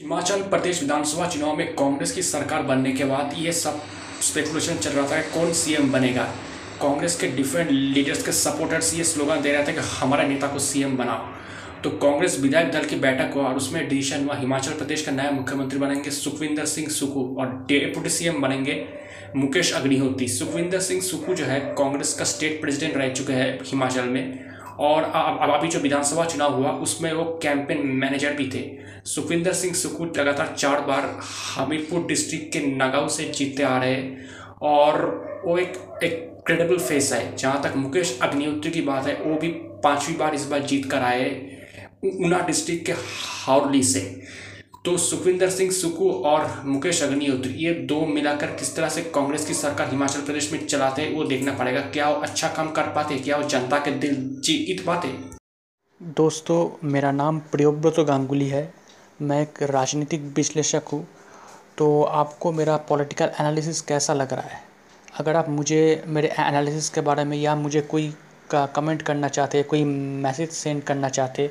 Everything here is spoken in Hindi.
हिमाचल प्रदेश विधानसभा चुनाव में कांग्रेस की सरकार बनने के बाद ये सब स्पेकुलेशन चल रहा था कि कौन सीएम बनेगा। कांग्रेस के डिफरेंट लीडर्स के सपोर्टर्स ये स्लोगन दे रहे थे कि हमारे नेता को सीएम बनाओ। तो कांग्रेस विधायक दल की बैठक हुआ और उसमें डिसीज़न हुआ, हिमाचल प्रदेश का नया मुख्यमंत्री बनेंगे सुखविंदर सिंह सुक्खू और डेप्यूटी सीएम बनेंगे मुकेश अग्निहोत्री। सुखविंदर सिंह सुक्खू जो है कांग्रेस का स्टेट प्रेसिडेंट रह चुके हैं हिमाचल में। और अब अभी जो विधानसभा चुनाव हुआ, उसमें वो कैंपेन मैनेजर भी थे। सुखविंदर सिंह सुक्खू लगातार चार बार हमीरपुर डिस्ट्रिक्ट के नगांव से जीतते आ रहे और वो एक एक क्रेडिबल फेस है। जहाँ तक मुकेश अग्निहोत्री की बात है, वो भी पांचवी बार इस बार जीत कर आए ऊना डिस्ट्रिक्ट के हावली से। तो सुखविंदर सिंह सुक्खू और मुकेश अग्निहोत्री, ये दो मिलाकर किस तरह से कांग्रेस की सरकार हिमाचल प्रदेश में चलाते हैं, वो देखना पड़ेगा। क्या वो अच्छा काम कर पाते क्या वो जनता के दिल जीत पाते दोस्तों, मेरा नाम प्रियोव्रत गांगुली है। मैं एक राजनीतिक विश्लेषक हूँ। तो आपको मेरा पॉलिटिकल एनालिसिस कैसा लग रहा है? अगर आप मुझे, मेरे एनालिसिस के बारे में या मुझे कोई का कमेंट करना चाहते कोई मैसेज सेंड करना चाहते